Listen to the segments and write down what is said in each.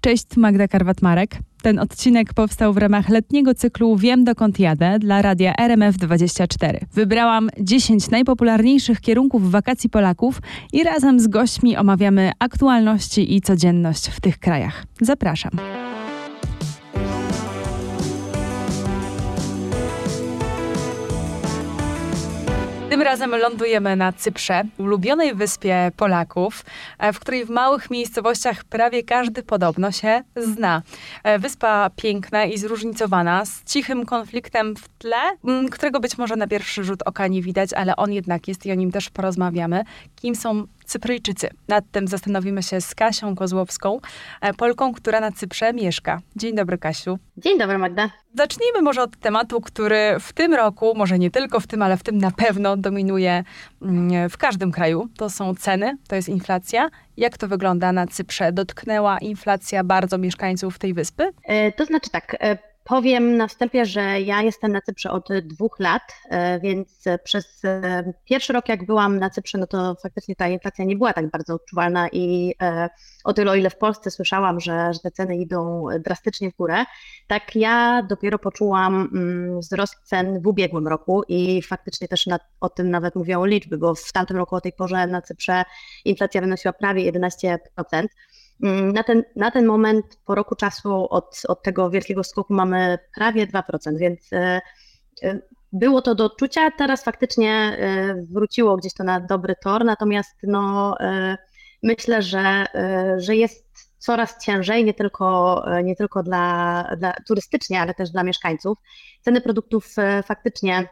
Cześć, Magda Karwat-Marek. Ten odcinek powstał w ramach letniego cyklu Wiem dokąd jadę dla radia RMF24. Wybrałam 10 najpopularniejszych kierunków wakacji Polaków i razem z gośćmi omawiamy aktualności i codzienność w tych krajach. Zapraszam. Tym razem lądujemy na Cyprze, ulubionej wyspie Polaków, e, w której w małych miejscowościach prawie każdy podobno się zna. E, wyspa piękna i zróżnicowana, z cichym konfliktem w tle, którego być może na pierwszy rzut oka nie widać, ale on jednak jest i o nim też porozmawiamy. Kim są Cypryjczycy. Nad tym zastanowimy się z Kasią Kozłowską, e, Polką, która na Cyprze mieszka. Dzień dobry, Kasiu. Dzień dobry, Magda. Zacznijmy może od tematu, który w tym roku, może nie tylko w tym, ale w tym na pewno dominuje mm, w każdym kraju. To są ceny, to jest inflacja. Jak to wygląda na Cyprze? Dotknęła inflacja bardzo mieszkańców tej wyspy? E, to znaczy tak, e, Powiem na wstępie, że ja jestem na Cyprze od dwóch lat, e, więc przez e, pierwszy rok, jak byłam na Cyprze, no to faktycznie ta inflacja nie była tak bardzo odczuwalna i e, o tyle, o ile w Polsce słyszałam, że, że te ceny idą drastycznie w górę, tak ja dopiero poczułam mm, wzrost cen w ubiegłym roku i faktycznie też na, o tym nawet mówią liczby, bo w tamtym roku o tej porze na Cyprze inflacja wynosiła prawie 11%. Mm, na ten, na ten moment po roku czasu od, od tego wielkiego skoku mamy prawie 2%, więc e, e, było to do odczucia. Teraz faktycznie e, wróciło gdzieś to na dobry tor, natomiast no, myślę, że, że jest coraz ciężej, nie tylko, nie tylko dla, dla turystycznie, ale też dla mieszkańców. Ceny produktów faktycznie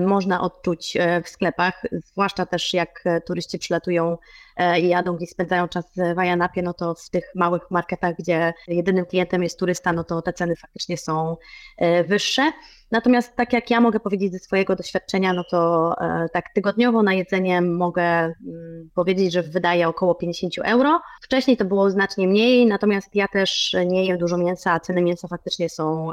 można odczuć e, w sklepach, zwłaszcza też jak e, turyści przylatują i jadą i spędzają czas w Ajanapie, no to w tych małych marketach, gdzie jedynym klientem jest turysta, no to te ceny faktycznie są wyższe. Natomiast tak jak ja mogę powiedzieć ze swojego doświadczenia, no to tak tygodniowo na jedzenie mogę mm, powiedzieć, że wydaję około 50 euro. Wcześniej to było znacznie mniej, natomiast ja też nie jem dużo mięsa, a ceny mięsa faktycznie są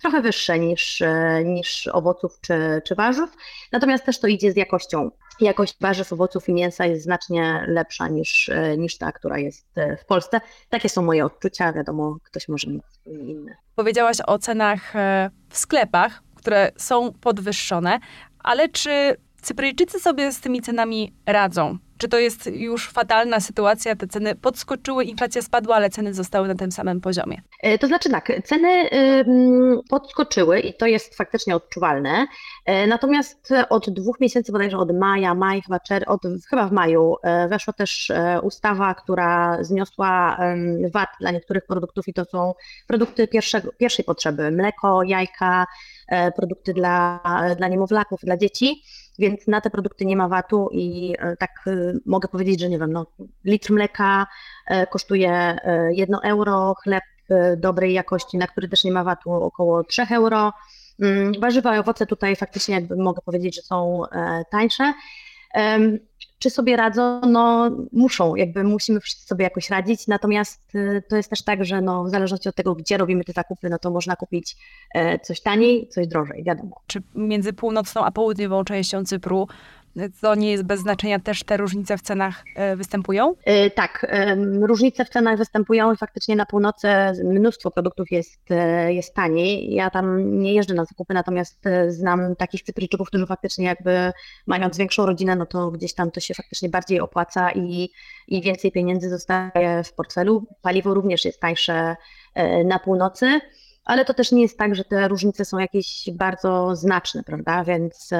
trochę wyższe niż, e, niż owoców czy, czy warzyw. Natomiast też to idzie z jakością. Jakość warzyw, owoców i mięsa jest znacznie lepsza niż, e, niż ta, która jest e, w Polsce. Takie są moje odczucia. Wiadomo, ktoś może mieć inne. Powiedziałaś o cenach w sklepach, które są podwyższone, ale czy Cypryjczycy sobie z tymi cenami radzą? Czy to jest już fatalna sytuacja? Te ceny podskoczyły, inflacja spadła, ale ceny zostały na tym samym poziomie. E, to znaczy tak, ceny podskoczyły i to jest faktycznie odczuwalne. E, natomiast od dwóch miesięcy, bodajże od maja, maj, chyba, czer, od, chyba w maju, e, weszła też ustawa, która zniosła VAT dla niektórych produktów i to są produkty pierwszej potrzeby: mleko, jajka, produkty dla, dla niemowlaków, dla dzieci więc na te produkty nie ma VAT-u i e, tak e, mogę powiedzieć, że nie wiem, no, litr mleka e, kosztuje 1 euro, chleb dobrej jakości, na który też nie ma VAT-u około 3 euro. Mm, warzywa i owoce tutaj faktycznie jakby mogę powiedzieć, że są tańsze. Czy sobie radzą? No muszą, jakby musimy wszyscy sobie jakoś radzić, natomiast y, to jest też tak, że no, w zależności od tego, gdzie robimy te zakupy, no to można kupić e, coś taniej, coś drożej, wiadomo. Czy między północną a południową częścią Cypru to nie jest bez znaczenia, też te różnice w cenach e, występują? E, tak, różnice w cenach występują i faktycznie na północy mnóstwo produktów jest, e, jest taniej. Ja tam nie jeżdżę na zakupy, natomiast znam takich Cypryjczyków, którzy faktycznie jakby mając większą rodzinę, no to gdzieś tam to się faktycznie bardziej opłaca i, i więcej pieniędzy zostaje w portfelu. Paliwo również jest tańsze na północy ale to też nie jest tak, że te różnice są jakieś bardzo znaczne, prawda? Więc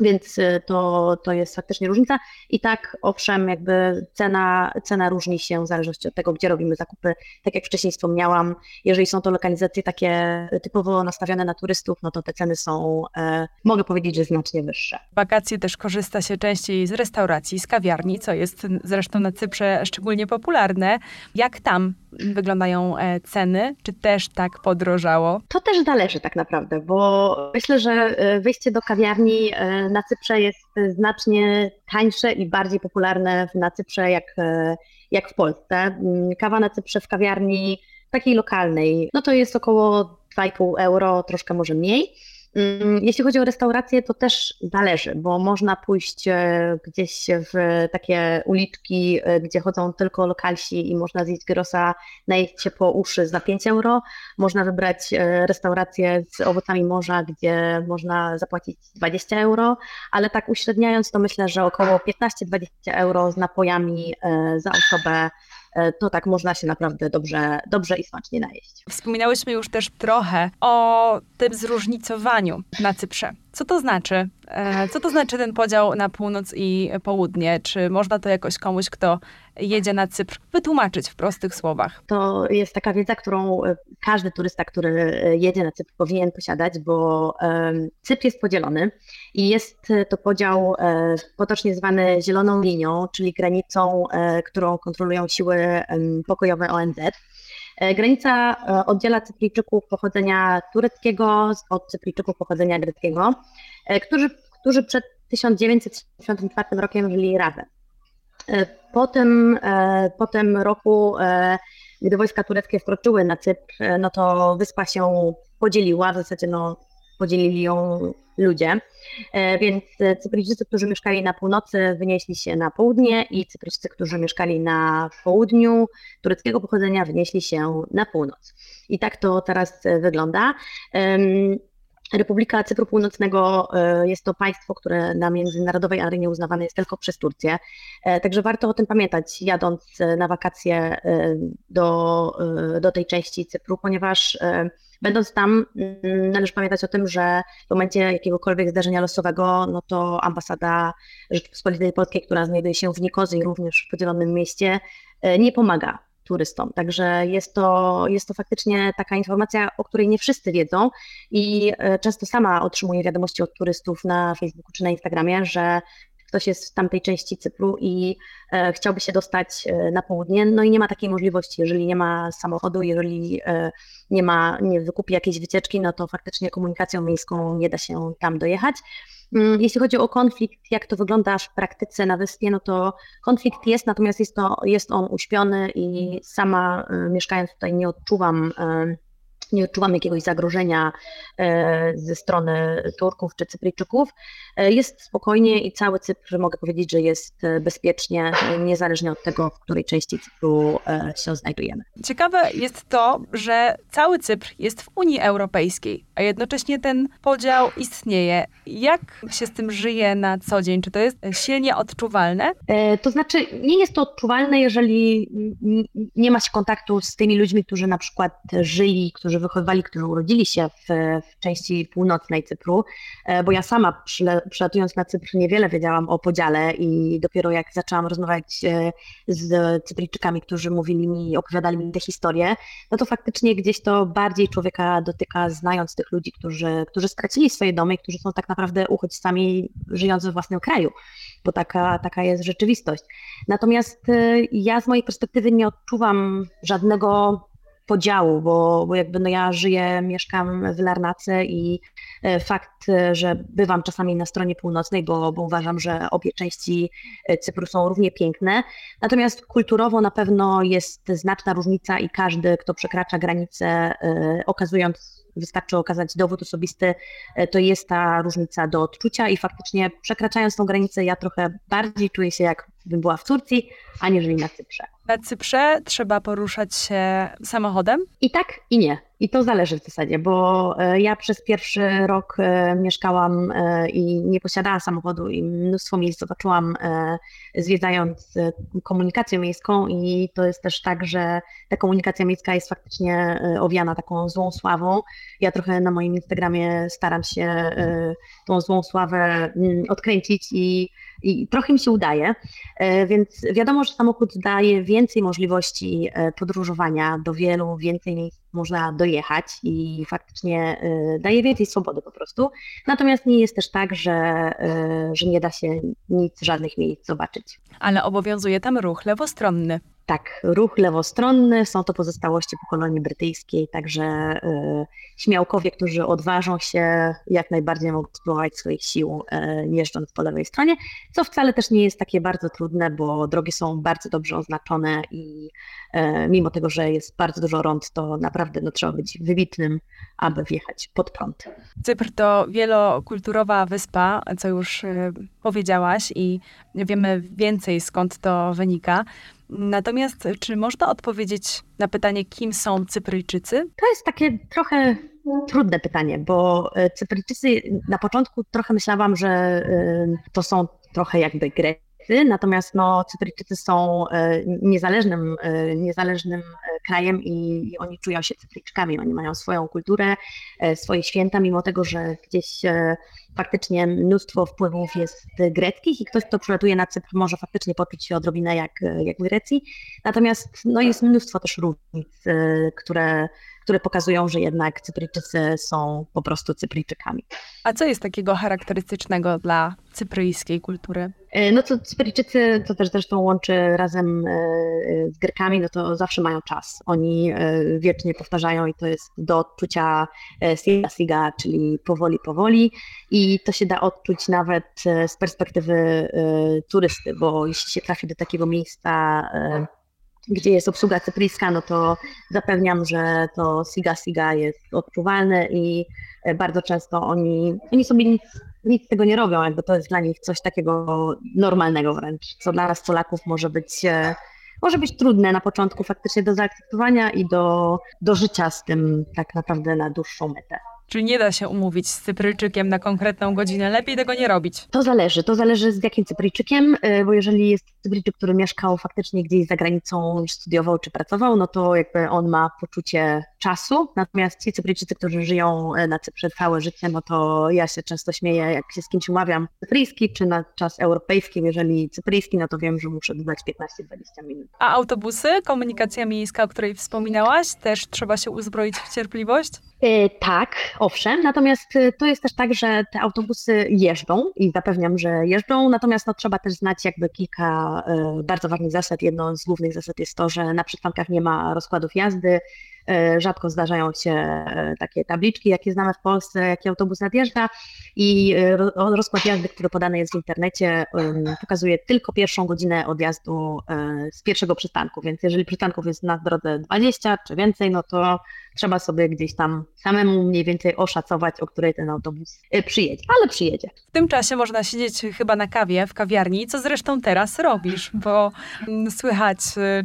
więc y, to, to jest faktycznie różnica. I tak, owszem, jakby cena, cena różni się w zależności od tego, gdzie robimy zakupy. Tak jak wcześniej wspomniałam, jeżeli są to lokalizacje takie typowo nastawione na turystów, no to te ceny są, e, mogę powiedzieć, że znacznie wyższe. Wakacje też korzysta się częściej z restauracji, z kawiarni, co jest zresztą na Cyprze szczególnie popularne. Jak tam wyglądają e, ceny? Czy też tak podrożało? To też zależy tak naprawdę, bo myślę, że e, wyjście do kawiarni e, na Cyprze jest znacznie tańsze i bardziej popularne na Cyprze jak, jak w Polsce. Mm, kawa na Cyprze w kawiarni takiej lokalnej, no to jest około 2,5 euro, troszkę może mniej. Mm, jeśli chodzi o restaurację, to też zależy, bo można pójść e, gdzieś w takie uliczki, e, gdzie chodzą tylko lokalsi i można zjeść grosa, najeść się po uszy za 5 euro. Można wybrać e, restaurację z owocami morza, gdzie można zapłacić 20 euro, ale tak uśredniając, to myślę, że około 15-20 euro z napojami za osobę to tak można się naprawdę dobrze, dobrze i smacznie najeść. Wspominałyśmy już też trochę o tym zróżnicowaniu na Cyprze. Co to znaczy? E, co to znaczy ten podział na północ i południe? Czy można to jakoś komuś, kto jedzie na Cypr, wytłumaczyć w prostych słowach? To jest taka wiedza, którą e, każdy turysta, który jedzie na Cypr powinien posiadać, bo Cypr jest podzielony i jest to podział potocznie zwany zieloną linią, czyli granicą, którą kontrolują siły pokojowe ONZ. E, granica e, oddziela Cyprijczyków pochodzenia tureckiego od Cyprijczyków pochodzenia greckiego, e, którzy, którzy przed 1974 rokiem żyli razem. Po tym, po tym roku, gdy wojska tureckie wkroczyły na Cypr, no to wyspa się podzieliła, w zasadzie no, podzielili ją ludzie. E, więc Cypryjczycy, którzy mieszkali na północy, wynieśli się na południe i Cypryjczycy, którzy mieszkali na południu tureckiego pochodzenia, wynieśli się na północ. I tak to teraz wygląda. Republika Cypru Północnego e, jest to państwo, które na międzynarodowej arenie uznawane jest tylko przez Turcję. E, także warto o tym pamiętać, jadąc na wakacje do, do tej części Cypru, ponieważ Będąc tam, mm, należy pamiętać o tym, że w momencie jakiegokolwiek zdarzenia losowego, no to ambasada Rzeczypospolitej Polskiej, która znajduje się w Nikozji, również w podzielonym mieście, e, nie pomaga turystom. Także jest to, jest to faktycznie taka informacja, o której nie wszyscy wiedzą i e, często sama otrzymuję wiadomości od turystów na Facebooku czy na Instagramie, że ktoś jest w tamtej części Cypru i e, chciałby się dostać e, na południe, no i nie ma takiej możliwości, jeżeli nie ma samochodu, jeżeli e, nie ma, nie wykupi jakiejś wycieczki, no to faktycznie komunikacją miejską nie da się tam dojechać. Mm, jeśli chodzi o konflikt, jak to wygląda w praktyce na wyspie, no to konflikt jest, natomiast jest, to, jest on uśpiony i sama mieszkając tutaj nie odczuwam nie odczuwam jakiegoś zagrożenia e, ze strony Turków czy Cypryjczyków. E, jest spokojnie i cały Cypr mogę powiedzieć, że jest e, bezpiecznie, niezależnie od tego, w której części Cypru się znajdujemy. Ciekawe jest to, że cały Cypr jest w Unii Europejskiej, a jednocześnie ten podział istnieje. Jak się z tym żyje na co dzień? Czy to jest silnie odczuwalne? To znaczy, nie jest to odczuwalne, jeżeli nie ma się kontaktu z tymi ludźmi, którzy na przykład żyli, którzy wychowywali, którzy urodzili się w, w części północnej Cypru, e, bo ja sama przylatując na Cypr niewiele wiedziałam o podziale i dopiero jak zaczęłam rozmawiać e, z Cypryjczykami, którzy mówili mi, opowiadali mi te historie, no to faktycznie gdzieś to bardziej człowieka dotyka, znając tych ludzi, którzy, którzy stracili swoje domy i którzy są tak naprawdę uchodźcami żyjąc we własnym kraju, bo taka, taka jest rzeczywistość. Natomiast e, ja z mojej perspektywy nie odczuwam żadnego podziału, bo, bo jakby no ja żyję, mieszkam w Larnace i e, fakt, że bywam czasami na stronie północnej, bo, bo uważam, że obie części e, Cypru są równie piękne. Natomiast kulturowo na pewno jest znaczna różnica i każdy, kto przekracza granicę, e, okazując wystarczy okazać dowód osobisty, to jest ta różnica do odczucia i faktycznie przekraczając tą granicę ja trochę bardziej czuję się jak bym była w Turcji, aniżeli na Cyprze. Na Cyprze trzeba poruszać się samochodem? I tak, i nie. I to zależy w zasadzie, bo e, ja przez pierwszy rok e, mieszkałam e, i nie posiadałam samochodu i mnóstwo miejsc zobaczyłam zwiedzając komunikację miejską i to jest też tak, że ta komunikacja miejska jest faktycznie owiana taką złą sławą. Ja trochę na moim Instagramie staram się tą złą sławę mm, odkręcić i, i trochę mi się udaje, więc wiadomo, że samochód daje więcej możliwości podróżowania do wielu, więcej miejsc można dojechać i faktycznie y, daje więcej swobody po prostu. Natomiast nie jest też tak, że, że nie da się nic, żadnych miejsc zobaczyć. Ale obowiązuje tam ruch lewostronny. Tak, ruch lewostronny, są to pozostałości po kolonii brytyjskiej, także y, śmiałkowie, którzy odważą się, jak najbardziej mogą spróbować swoich sił y, jeżdżąc po lewej stronie, co wcale też nie jest takie bardzo trudne, bo drogi są bardzo dobrze oznaczone i mimo tego, że jest bardzo dużo rąd, to naprawdę no, trzeba być wybitnym, aby wjechać pod prąd. Cypr to wielokulturowa wyspa, co już powiedziałaś i wiemy więcej skąd to wynika. Natomiast czy można odpowiedzieć na pytanie, kim są Cypryjczycy? To jest takie trochę trudne pytanie, bo e, Cypryjczycy na początku trochę myślałam, że e, to są trochę jakby Grecy, natomiast no, Cypryjczycy są e, niezależnym, niezależnym krajem i, oni czują się Cypryjczykami. Oni mają swoją kulturę, swoje święta, mimo tego, że gdzieś faktycznie mnóstwo wpływów jest greckich i ktoś, kto przylatuje na Cypr, może faktycznie poczuć się odrobinę jak, jak w Grecji. Natomiast no, jest mnóstwo też różnic, które które pokazują, że jednak Cypryjczycy są po prostu Cypryjczykami. A co jest takiego charakterystycznego dla cypryjskiej kultury? E, no to Cypryjczycy, to też zresztą łączy razem e, z Grekami, no to zawsze mają czas. Oni e, wiecznie powtarzają i to jest do odczucia siga siga, czyli powoli, powoli i to się da odczuć nawet z perspektywy turysty, bo jeśli się trafi do takiego miejsca gdzie jest obsługa cypryjska, no to zapewniam, że to siga siga jest odczuwalne i e, bardzo często oni, oni sobie nic, nic z tego nie robią, jakby to jest dla nich coś takiego normalnego wręcz, co dla nas Polaków może być e, może być trudne na początku faktycznie do zaakceptowania i do, do życia z tym tak naprawdę na dłuższą metę. Czyli nie da się umówić z Cypryjczykiem na konkretną godzinę. Lepiej tego nie robić. To zależy. To zależy z jakim Cypryjczykiem, y, bo jeżeli jest Cypryjczyk, który mieszkał faktycznie gdzieś za granicą, studiował czy pracował, no to jakby on ma poczucie czasu. Natomiast ci Cypryjczycy, którzy żyją y, na Cyprze całe życie, no to ja się często śmieję, jak się z kimś umawiam cypryjski czy na czas europejski. Jeżeli cypryjski, no to wiem, że muszę dodać 15-20 minut. A autobusy, komunikacja miejska, o której wspominałaś, też trzeba się uzbroić w cierpliwość? E, tak, owszem, natomiast e, to jest też tak, że te autobusy jeżdżą i zapewniam, że jeżdżą, natomiast no, trzeba też znać jakby kilka e, bardzo ważnych zasad. Jedną z głównych zasad jest to, że na przystankach nie ma rozkładów jazdy, rzadko zdarzają się e, takie tabliczki, jakie znamy w Polsce, jaki autobus nadjeżdża. I e, rozkład jazdy, który podany jest w internecie, pokazuje tylko pierwszą godzinę odjazdu z pierwszego przystanku, więc jeżeli przystanków jest na drodze 20 czy więcej, no to trzeba sobie gdzieś tam samemu mniej więcej oszacować, o której ten autobus przyjedzie, ale przyjedzie. W tym czasie można siedzieć chyba na kawie w kawiarni, co zresztą teraz robisz, bo mm, słychać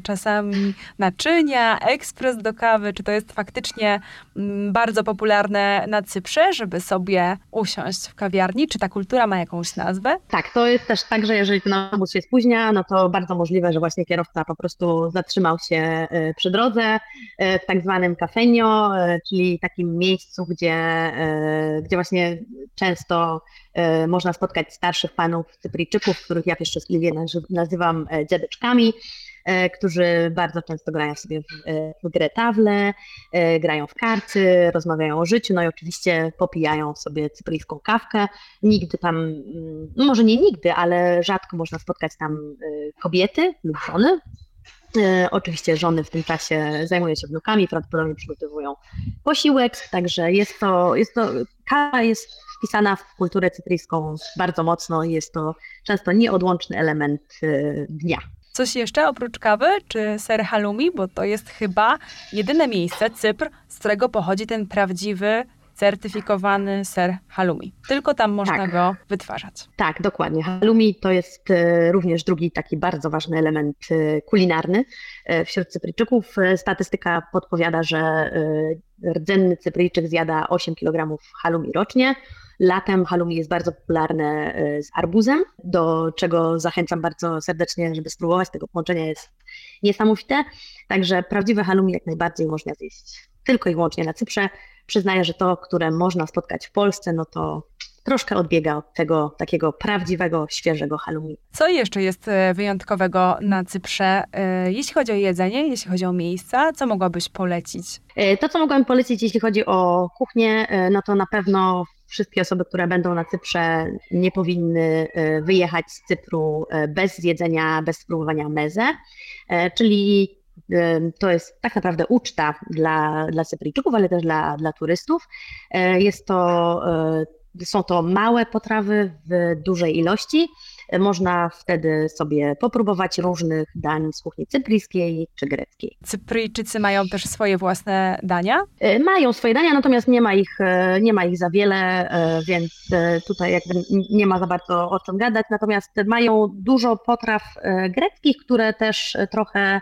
czasami naczynia, ekspres do kawy, czy to jest faktycznie mm, bardzo popularne na Cyprze, żeby sobie usiąść w kawiarni? Czy ta kultura ma jakąś nazwę? Tak, to jest też tak, że jeżeli ten autobus się spóźnia, no to bardzo możliwe, że właśnie kierowca po prostu zatrzymał się e, przy drodze e, w tak zwanym kafenio, e, czyli takim miejscu, gdzie, gdzie właśnie często można spotkać starszych panów Cypryjczyków, których ja pieszczotliwie nazywam dziadeczkami. E, którzy bardzo często grają sobie w, e, grę tawle, e, grają w karty, rozmawiają o życiu, no i oczywiście popijają sobie cypryjską kawkę. Nigdy tam, mm, no może nie nigdy, ale rzadko można spotkać tam kobiety lub żony. Oczywiście żony w tym czasie zajmują się wnukami, prawdopodobnie przygotowują posiłek, także jest to, jest to kawa jest wpisana w kulturę cypryjską bardzo mocno i jest to często nieodłączny element dnia. Coś jeszcze oprócz kawy czy ser halloumi, bo to jest chyba jedyne miejsce, Cypr, z którego pochodzi ten prawdziwy certyfikowany ser halloumi. Tylko tam można tak. go wytwarzać. Tak, dokładnie. Halloumi to jest e, również drugi taki bardzo ważny element e, kulinarny e, wśród Cypryjczyków. Statystyka podpowiada, że rdzenny Cypryjczyk zjada 8 kg halloumi rocznie. Latem halloumi jest bardzo popularne z arbuzem, do czego zachęcam bardzo serdecznie, żeby spróbować. Tego połączenia jest niesamowite. Także prawdziwe halloumi jak najbardziej można zjeść tylko i wyłącznie na Cyprze. Przyznaję, że to, które można spotkać w Polsce, no to troszkę odbiega od tego takiego prawdziwego, świeżego halloumi. Co jeszcze jest e, wyjątkowego na Cyprze, e, jeśli chodzi o jedzenie, jeśli chodzi o miejsca? Co mogłabyś polecić? To, co mogłabym polecić, jeśli chodzi o kuchnię, no to na pewno wszystkie osoby, które będą na Cyprze, nie powinny e, wyjechać z Cypru e, bez zjedzenia, bez spróbowania meze, e, czyli to jest tak naprawdę uczta dla, dla Cypryjczyków, ale też dla, dla turystów. Jest to, są to małe potrawy w dużej ilości, Można wtedy sobie popróbować różnych dań z kuchni cypryjskiej czy greckiej. Cypryjczycy mają też swoje własne dania? Mają swoje dania, natomiast nie ma ich, nie ma ich za wiele, więc tutaj jakby nie ma za bardzo o czym gadać. Natomiast mają dużo potraw greckich, które też trochę E,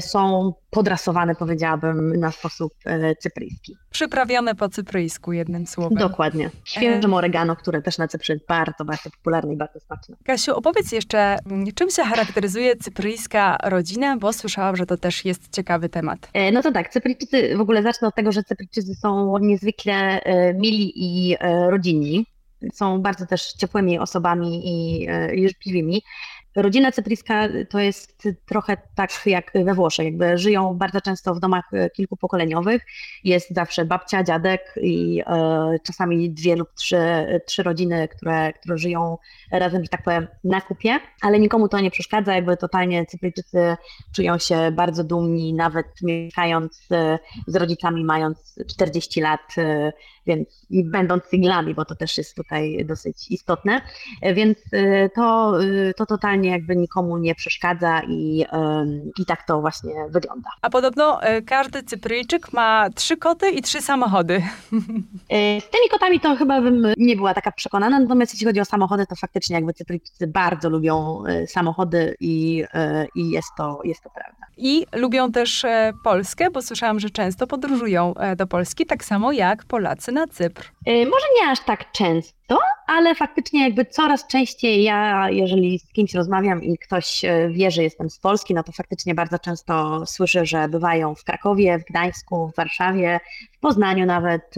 są podrasowane, powiedziałabym, na sposób e, cypryjski. Przyprawione po cypryjsku, jednym słowem. Dokładnie. Świeżym e, oregano, które też na Cyprze jest bardzo, bardzo popularne i bardzo smaczne. Kasiu, opowiedz jeszcze, mm, czym się charakteryzuje cypryjska rodzina, bo słyszałam, że to też jest ciekawy temat. No to tak, Cypryjczycy, w ogóle zacznę od tego, że Cypryjczycy są niezwykle mili i rodzinni są bardzo też ciepłymi osobami i, i życzliwymi. Rodzina cypryjska to jest trochę tak jak we Włoszech, jakby żyją bardzo często w domach kilkupokoleniowych. Jest zawsze babcia, dziadek i e, czasami dwie lub trzy, trzy rodziny, które, które żyją razem, że tak powiem, na kupie, ale nikomu to nie przeszkadza, jakby totalnie Cypryjczycy czują się bardzo dumni, nawet mieszkając e, z rodzicami, mając 40 lat, e, więc i będąc singlami, bo to też jest tutaj dosyć istotne, e, więc to, to totalnie jakby nikomu nie przeszkadza i, i tak to właśnie wygląda. A podobno każdy Cypryjczyk ma trzy koty i trzy samochody. Z tymi kotami to chyba bym nie była taka przekonana, natomiast jeśli chodzi o samochody, to faktycznie jakby Cypryjczycy bardzo lubią e, samochody i, e, i jest, to, jest to prawda. I lubią też e, Polskę, bo słyszałam, że często podróżują do Polski, tak samo jak Polacy na Cypr. Może nie aż tak często, ale faktycznie jakby coraz częściej ja, jeżeli z kimś rozmawiam i ktoś wie, że jestem z Polski, no to faktycznie bardzo często słyszę, że bywają w Krakowie, w Gdańsku, w Warszawie, w Poznaniu nawet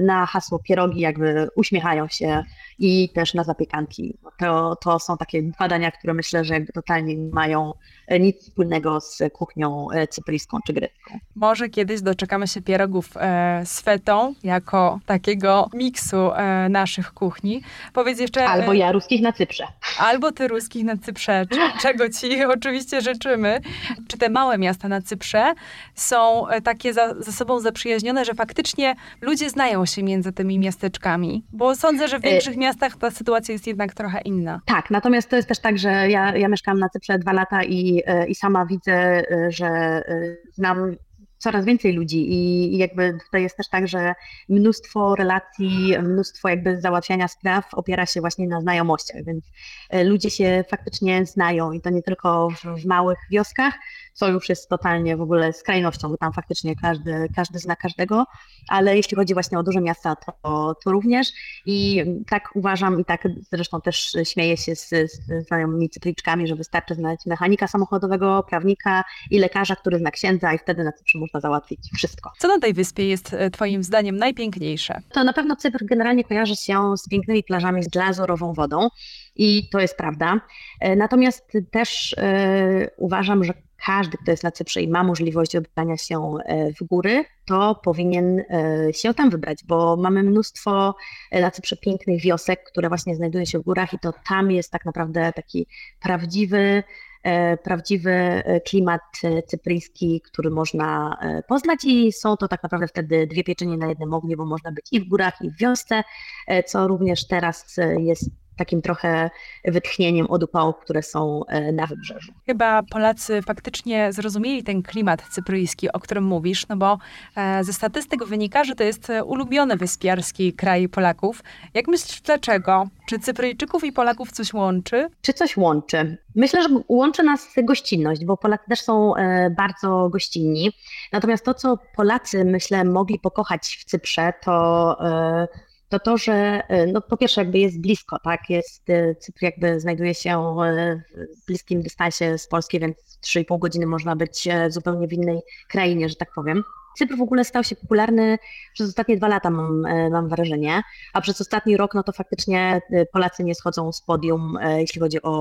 na hasło pierogi jakby uśmiechają się i też na zapiekanki. To, to są takie badania, które myślę, że jakby totalnie nie mają e, nic wspólnego z kuchnią e, cypryjską czy grecką. Może kiedyś doczekamy się pierogów e, z fetą jako takiego miksu naszych kuchni. Powiedz jeszcze... Albo ja ruskich na Cyprze. Albo ty ruskich na Cyprze, czego ci oczywiście życzymy. Czy te małe miasta na Cyprze są takie za, ze sobą zaprzyjaźnione, że faktycznie ludzie znają się między tymi miasteczkami? Bo sądzę, że w większych miastach ta sytuacja jest jednak trochę inna. Tak, natomiast to jest też tak, że ja, ja mieszkam na Cyprze dwa lata i, e, i sama widzę, e, że e, znam coraz więcej ludzi i jakby tutaj jest też tak, że mnóstwo relacji, mnóstwo jakby załatwiania spraw opiera się właśnie na znajomościach, więc ludzie się faktycznie znają i to nie tylko w, w małych wioskach, co już jest totalnie w ogóle skrajnością, bo tam faktycznie każdy, każdy zna każdego, ale jeśli chodzi właśnie o duże miasta, to, to również i tak uważam i tak zresztą też śmieję się z, z znajomymi cykliczkami, że wystarczy znać mechanika samochodowego, prawnika i lekarza, który zna księdza i wtedy na Cyprze można załatwić wszystko. Co na tej wyspie jest e, twoim zdaniem najpiękniejsze? To na pewno Cypr generalnie kojarzy się z pięknymi plażami, z glazurową wodą i to jest prawda. E, natomiast też e, uważam, że każdy, kto jest na Cyprze i ma możliwość wybrania się w góry, to powinien się tam wybrać, bo mamy mnóstwo na Cyprze pięknych wiosek, które właśnie znajdują się w górach i to tam jest tak naprawdę taki prawdziwy, prawdziwy klimat cypryjski, który można poznać. I są to tak naprawdę wtedy dwie pieczenie na jednym ogniu, bo można być i w górach, i w wiosce, co również teraz jest takim trochę wytchnieniem od upałów, które są e, na wybrzeżu. Chyba Polacy faktycznie zrozumieli ten klimat cypryjski, o którym mówisz, no bo e, ze statystyk wynika, że to jest ulubiony wyspiarski kraj Polaków. Jak myślisz, dlaczego? Czy Cypryjczyków i Polaków coś łączy? Czy coś łączy? Myślę, że łączy nas gościnność, bo Polacy też są e, bardzo gościnni. Natomiast to, co Polacy, myślę, mogli pokochać w Cyprze, to to to, że e, no, po pierwsze jakby jest blisko, tak, jest, e, Cypr jakby znajduje się e, w bliskim dystansie z Polski, więc 3,5 godziny można być zupełnie w innej krainie, że tak powiem. Cypr w ogóle stał się popularny przez ostatnie dwa lata, mam, e, mam wrażenie, a przez ostatni rok, no to faktycznie e, Polacy nie schodzą z podium, e, jeśli chodzi o,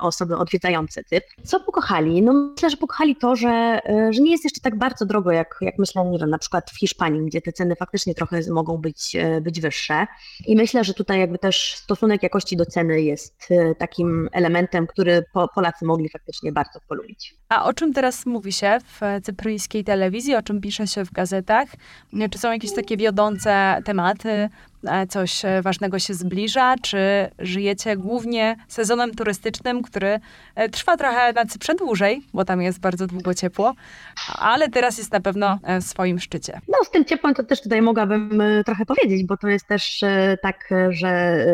o osoby odwiedzające Cypr. Co pokochali? No myślę, że pokochali to, że, że nie jest jeszcze tak bardzo drogo, jak, jak myślę, na przykład w Hiszpanii, gdzie te ceny faktycznie trochę mogą być, być wyższe. I myślę, że tutaj jakby też stosunek jakości do ceny jest takim elementem, który Polacy mogli faktycznie bardzo polubić. A o czym teraz mówi się w cypryjskiej telewizji, o czym pisze się w gazetach? Czy są jakieś takie wiodące tematy, coś e, ważnego się zbliża? Czy żyjecie głównie sezonem turystycznym, który e, trwa trochę na Cyprze dłużej, bo tam jest bardzo długo ciepło, ale teraz jest na pewno w swoim szczycie? No z tym ciepłem to też tutaj mogłabym trochę powiedzieć, bo to jest też tak, że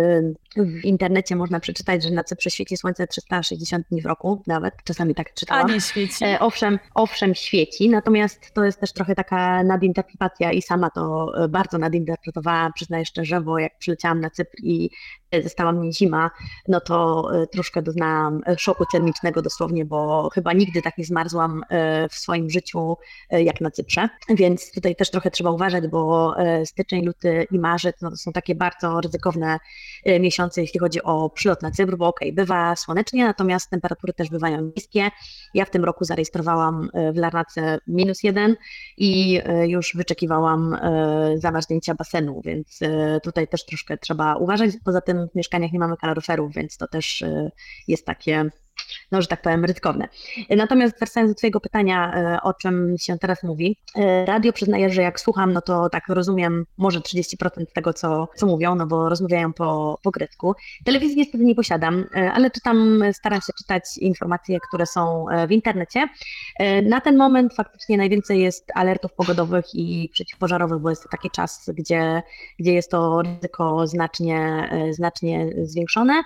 w internecie można przeczytać, że na Cyprze świeci słońce 360 dni w roku, nawet czasami tak czytałam. A nie świeci. Owszem, owszem świeci, natomiast to jest też trochę taka nadinterpretacja i sama to bardzo nadinterpretowałam, przyznaję szczerze, bo jak przyleciałam na Cypr i została mnie zima, no to e, troszkę doznałam e, szoku termicznego dosłownie, bo chyba nigdy tak nie zmarzłam e, w swoim życiu jak na Cyprze, więc tutaj też trochę trzeba uważać, bo styczeń, luty i marzec no to są takie bardzo ryzykowne miesiące, jeśli chodzi o przylot na Cypr, bo okej, okay, bywa słonecznie, natomiast temperatury też bywają niskie. Ja w tym roku zarejestrowałam w Larnace minus jeden i już wyczekiwałam zamarznięcia basenu, więc tutaj też troszkę trzeba uważać. Poza tym w mieszkaniach nie mamy kaloryferów, więc to też y, jest takie no, że tak powiem, ryzykowne. Natomiast wracając do Twojego pytania, e, o czym się teraz mówi, e, radio przyznaję, że jak słucham, no to tak rozumiem może 30% tego, co, co mówią, no bo rozmawiają po, po grecku. Telewizji niestety nie posiadam, e, ale czytam, staram się czytać informacje, które są w internecie. Na ten moment faktycznie najwięcej jest alertów pogodowych i przeciwpożarowych, bo jest to taki czas, gdzie, gdzie jest to ryzyko znacznie, znacznie zwiększone.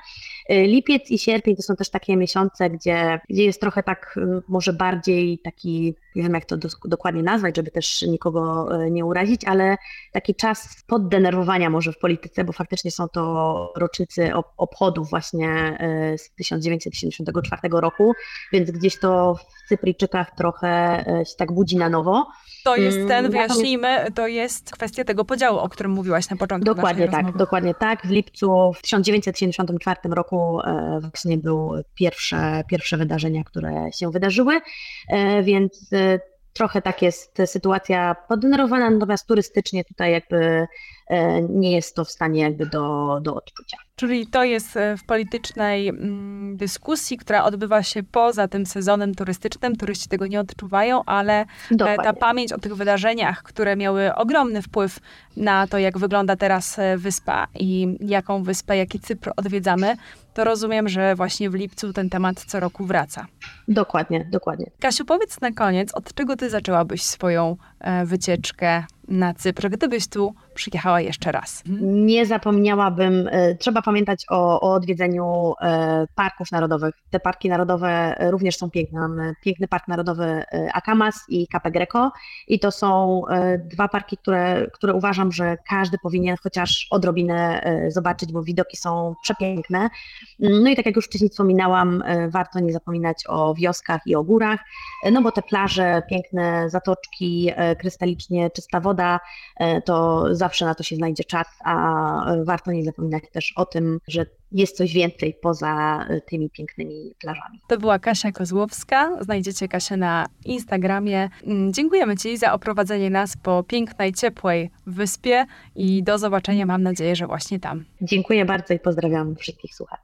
Lipiec i sierpień to są też takie miesiące, gdzie, gdzie jest trochę tak, y, może bardziej taki, nie wiem jak to dokładnie nazwać, żeby też nikogo y, nie urazić, ale taki czas poddenerwowania może w polityce, bo faktycznie są to rocznicy obchodów właśnie y, z 1974 roku, więc gdzieś to w Cypryjczykach trochę się tak budzi na nowo. To jest mm, ten, wyjaśnijmy, to jest kwestia tego podziału, o którym mówiłaś na początku. Dokładnie tak, rozmowy. dokładnie tak. W lipcu w 1974 roku właśnie były pierwsze, pierwsze wydarzenia, które się wydarzyły, e, więc e, trochę tak jest sytuacja podenerwowana, natomiast turystycznie tutaj jakby nie jest to w stanie jakby do, do odczucia. Czyli to jest e, w politycznej mm, dyskusji, która odbywa się poza tym sezonem turystycznym. Turyści tego nie odczuwają, ale e, Dokładnie. ta pamięć o tych wydarzeniach, które miały ogromny wpływ na to, jak wygląda teraz e, wyspa i jaką wyspę, jaki Cypr odwiedzamy, to rozumiem, że właśnie w lipcu ten temat co roku wraca. Dokładnie, dokładnie. Kasiu, powiedz na koniec, od czego ty zaczęłabyś swoją wycieczkę na Cypr, gdybyś tu przyjechała jeszcze raz? Nie zapomniałabym, e, trzeba pamiętać o, o odwiedzeniu e, parków narodowych. Te parki narodowe również są piękne. Mamy piękny Park Narodowy e, Akamas i Cape Greco i to są dwa parki, które, które uważam, że każdy powinien chociaż odrobinę zobaczyć, bo widoki są przepiękne. No i tak jak już wcześniej wspominałam, warto nie zapominać o wioskach i o górach, no bo te plaże, piękne zatoczki, krystalicznie czysta woda, E, to zawsze na to się znajdzie czas, a warto nie zapominać też o tym, że jest coś więcej poza e, tymi pięknymi plażami. To była Kasia Kozłowska. Znajdziecie Kasię na Instagramie. Mm, dziękujemy Ci za oprowadzenie nas po pięknej, ciepłej wyspie i do zobaczenia, mam nadzieję, że właśnie tam. Dziękuję bardzo i pozdrawiam wszystkich słuchaczy.